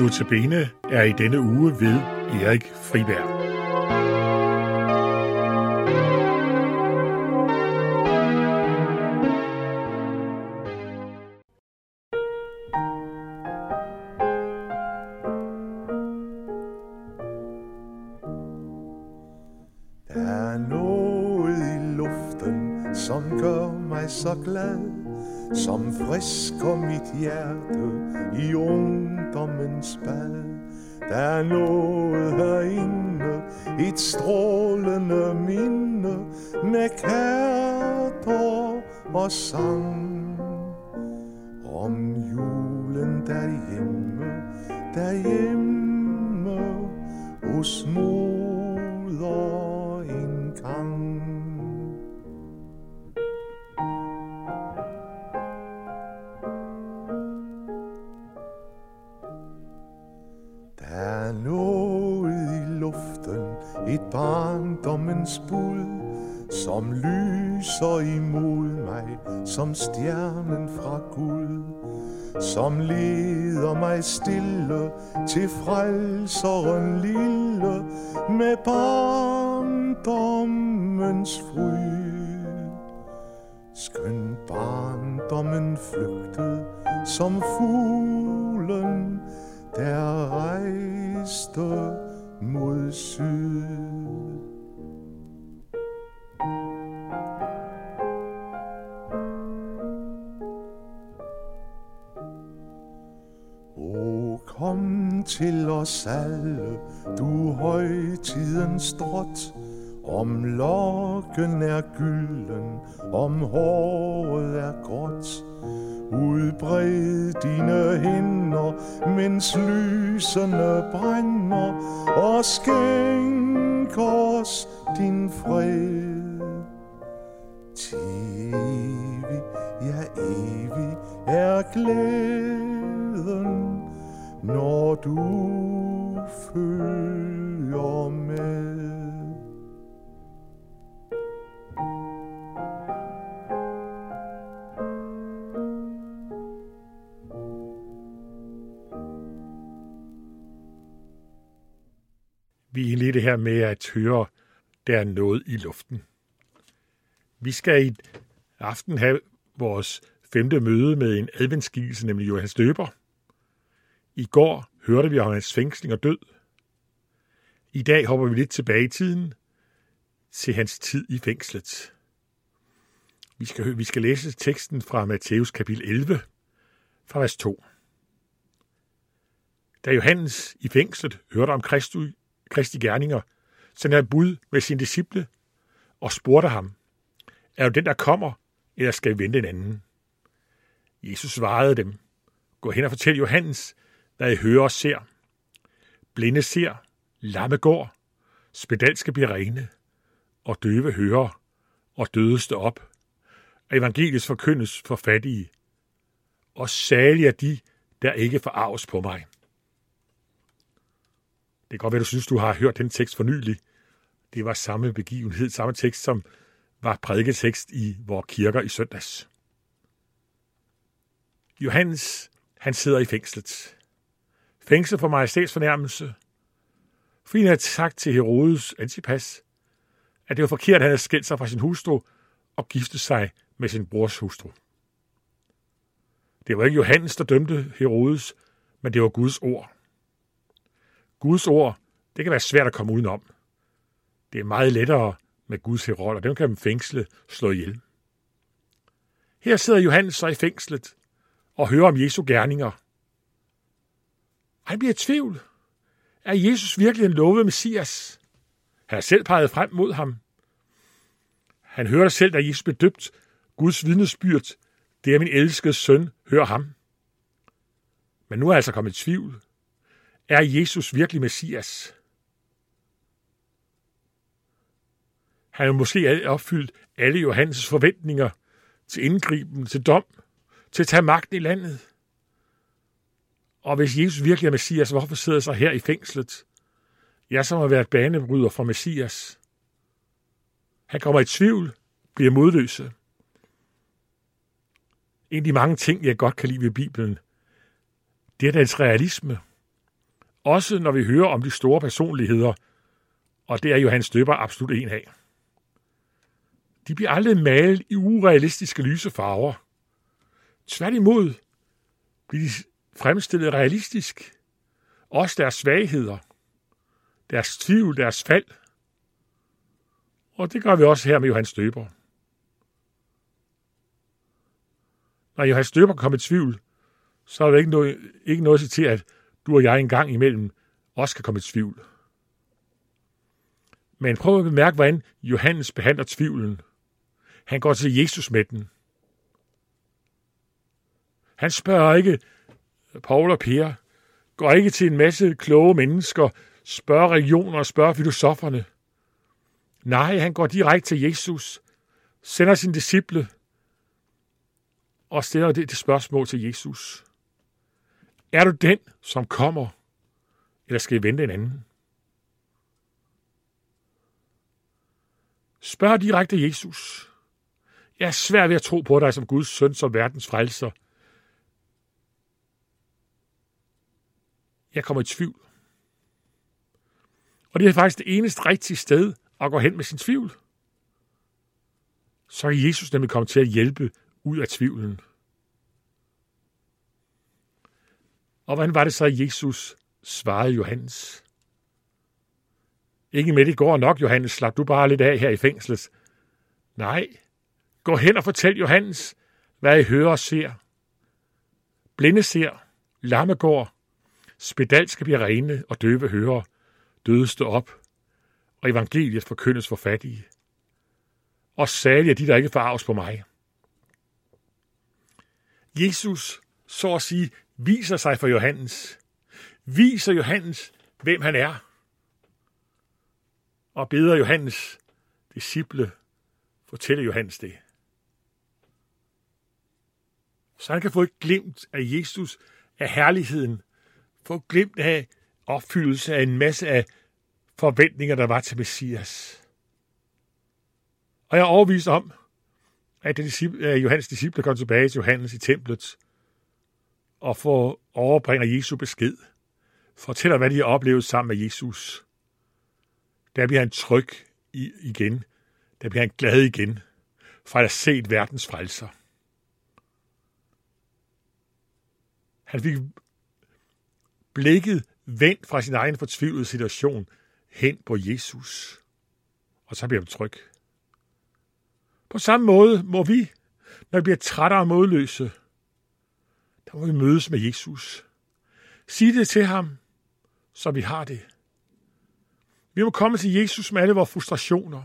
Notabene er i denne uge ved Erik Friberg. Så glad, som frisker mit hjerte i ungdommens bad. Der er noget herinde, et strålende minde, med kærter og sang. Om julen derhjemme, derhjemme, hos mor et barndommens bud, som lyser imod mig, som stjernen fra Gud, som leder mig stille til frelseren lille, med barndommens fryd. Skøn barndommen flygtede som fuglen, der rejste mod syd. O, kom til os alle, du højtidens drot, om lokken er gylden, om håret er gråt. Udbred dine hænder, mens lysene brænder, og skænk os din fred. Til evig, ja evig er glæden, når du følger med. Er det her med at høre, der er noget i luften. Vi skal i aften have vores femte møde med en adventsskikkelse, nemlig Johannes Døber. I går hørte vi om hans fængsling og død. I dag hopper vi lidt tilbage i tiden til hans tid i fængslet. Vi skal, vi skal læse teksten fra Matthæus kapitel 11, fra vers 2. Da Johannes i fængslet hørte om Kristus, Kristi gerninger, sendte han bud med sine disciple og spurgte ham, er du den, der kommer, eller skal vi vente en anden? Jesus svarede dem, gå hen og fortæl Johannes, hvad I hører og ser. Blinde ser, lamme går, spedalske bliver rene, og døve hører, og døde står op. Evangeliets forkyndes for fattige, og salige er de, der ikke forarves på mig. Det kan godt være, du synes, du har hørt den tekst for nylig. Det var samme begivenhed, samme tekst, som var prædiketekst i vores kirker i søndags. Johannes, han sidder i fængslet. Fængsel for majestætsfornærmelse. Fordi han havde sagt til Herodes Antipas, at det var forkert, at han havde skilt sig fra sin hustru og giftet sig med sin brors hustru. Det var ikke Johannes, der dømte Herodes, men det var Guds ord. Guds ord, det kan være svært at komme udenom. Det er meget lettere med Guds herold, og dem kan man fængsle slå ihjel. Her sidder Johannes så i fængslet og hører om Jesu gerninger. Han bliver i tvivl. Er Jesus virkelig en lovet messias? Han har selv peget frem mod ham. Han hørte selv, da Jesus blev døbt, Guds vidnesbyrd, det er min elskede søn, hør ham. Men nu er jeg altså kommet i tvivl. Er Jesus virkelig messias? Han har måske opfyldt alle Johannes forventninger til indgriben, til dom, til at tage magten i landet. Og hvis Jesus virkelig er Messias, hvorfor sidder så her i fængslet? Jeg som har været banebryder for Messias. Han kommer i tvivl, bliver modløse. En af de mange ting, jeg godt kan lide ved Bibelen, det er dens realisme. Også når vi hører om de store personligheder, og det er Johannes Støber absolut en af. De bliver aldrig malet i urealistiske lyse farver. Tværtimod bliver de fremstillet realistisk. Også deres svagheder, deres tvivl, deres fald. Og det gør vi også her med Johannes Støber. Når Johannes Støber kommer i tvivl, så er der ikke noget, ikke noget til, at du og jeg en gang imellem også kan komme i tvivl. Men prøv at bemærke, hvordan Johannes behandler tvivlen. Han går til Jesus med den. Han spørger ikke Paul og Per, går ikke til en masse kloge mennesker, spørger regioner og spørger filosoferne. Nej, han går direkte til Jesus, sender sin disciple og stiller det, det spørgsmål til Jesus. Er du den, som kommer, eller skal I vente en anden? Spørg direkte Jesus. Jeg er svær ved at tro på dig som Guds søn, som verdens frelser. Jeg kommer i tvivl. Og det er faktisk det eneste rigtige sted at gå hen med sin tvivl. Så kan Jesus nemlig komme til at hjælpe ud af tvivlen. Og hvordan var det så, Jesus svarede Johannes? Ikke med det går nok, Johannes. Slap du bare lidt af her i fængslet. Nej, gå hen og fortæl Johannes, hvad I hører og ser. Blinde ser, lamme går, spedalske bliver rene og døve hører, døde stå op, og evangeliet forkyndes for fattige. Og særligt er de, der ikke forarves på mig. Jesus, så at sige, viser sig for Johannes. Viser Johannes, hvem han er. Og beder Johannes disciple fortælle Johannes det. Så han kan få et glimt af Jesus, af herligheden, få et glimt af opfyldelse af en masse af forventninger, der var til Messias. Og jeg er overvist om, at Johannes disciple kom tilbage til Johannes i templet, og få overbringer Jesu besked. Fortæller, hvad de har oplevet sammen med Jesus. Der bliver han tryg igen. Der bliver han glad igen, for at have set verdens frelser. Han fik blikket vendt fra sin egen fortvivlede situation hen på Jesus. Og så bliver han tryg. På samme måde må vi, når vi bliver trætte og modløse, der må vi mødes med Jesus. Sig det til ham, så vi har det. Vi må komme til Jesus med alle vores frustrationer.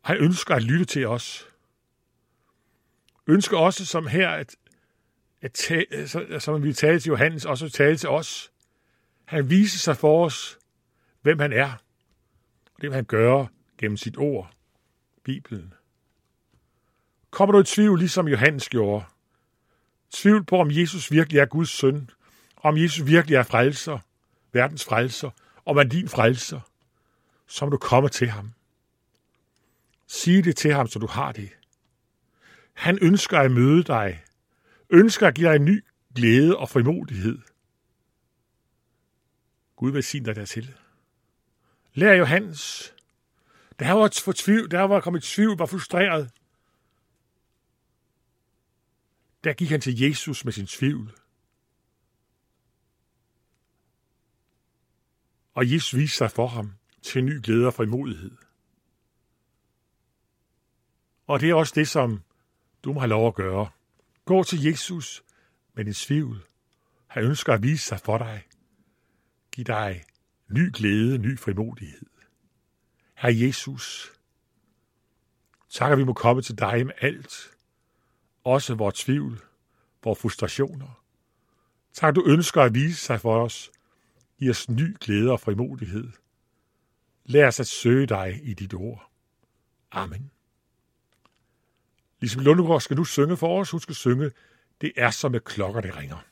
Han ønsker at lytte til os. Ønsker også, som her, at, at tale, som vi talte til Johannes, også at tale til os. Han viser sig for os, hvem han er, og det vil han gøre gennem sit ord, Bibelen. Kommer du i tvivl, ligesom Johannes gjorde, tvivl på, om Jesus virkelig er Guds søn, om Jesus virkelig er frelser, verdens frelser, om han er din frelser, så må du komme til ham. Sig det til ham, så du har det. Han ønsker at møde dig, ønsker at give dig en ny glæde og frimodighed. Gud vil sige dig dertil. Lær Johannes. Der var fortvivl, der var kommet tvivl, var frustreret. Der gik han til Jesus med sin tvivl. Og Jesus viste sig for ham til ny glæde og frimodighed. Og det er også det, som du må have lov at gøre. Gå til Jesus med din tvivl. Han ønsker at vise sig for dig. Giv dig ny glæde, ny frimodighed. Herre Jesus, tak at vi må komme til dig med alt, også vores tvivl, vores frustrationer. Tak, du ønsker at vise sig for os. Giv os ny glæde og frimodighed. Lær os at søge dig i dit ord. Amen. Ligesom Lundegård skal nu synge for os. Hun skal synge, det er som med klokker, det ringer.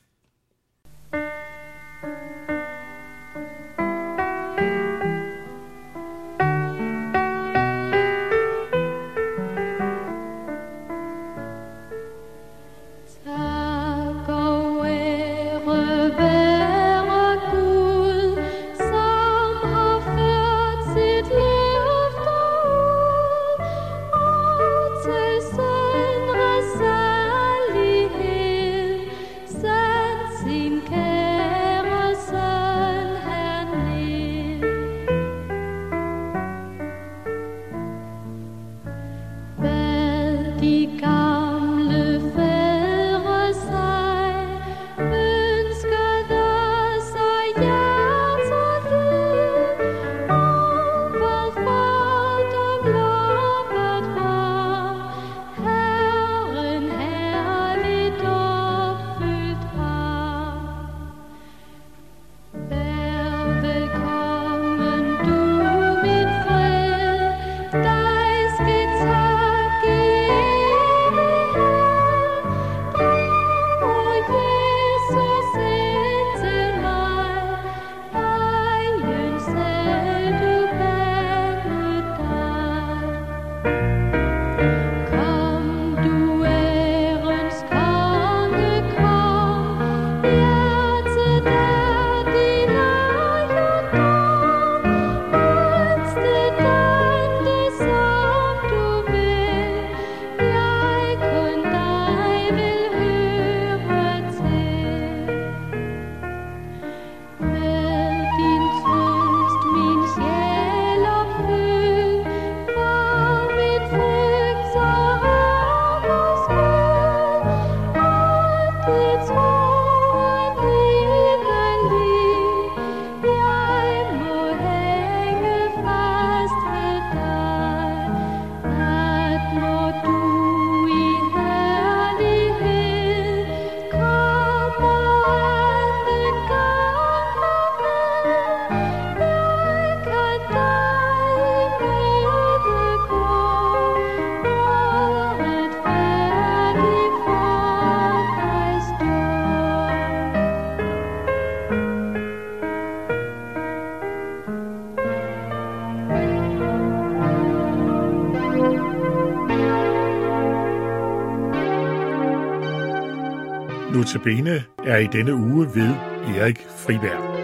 Notabene er i denne uge ved Erik Friberg.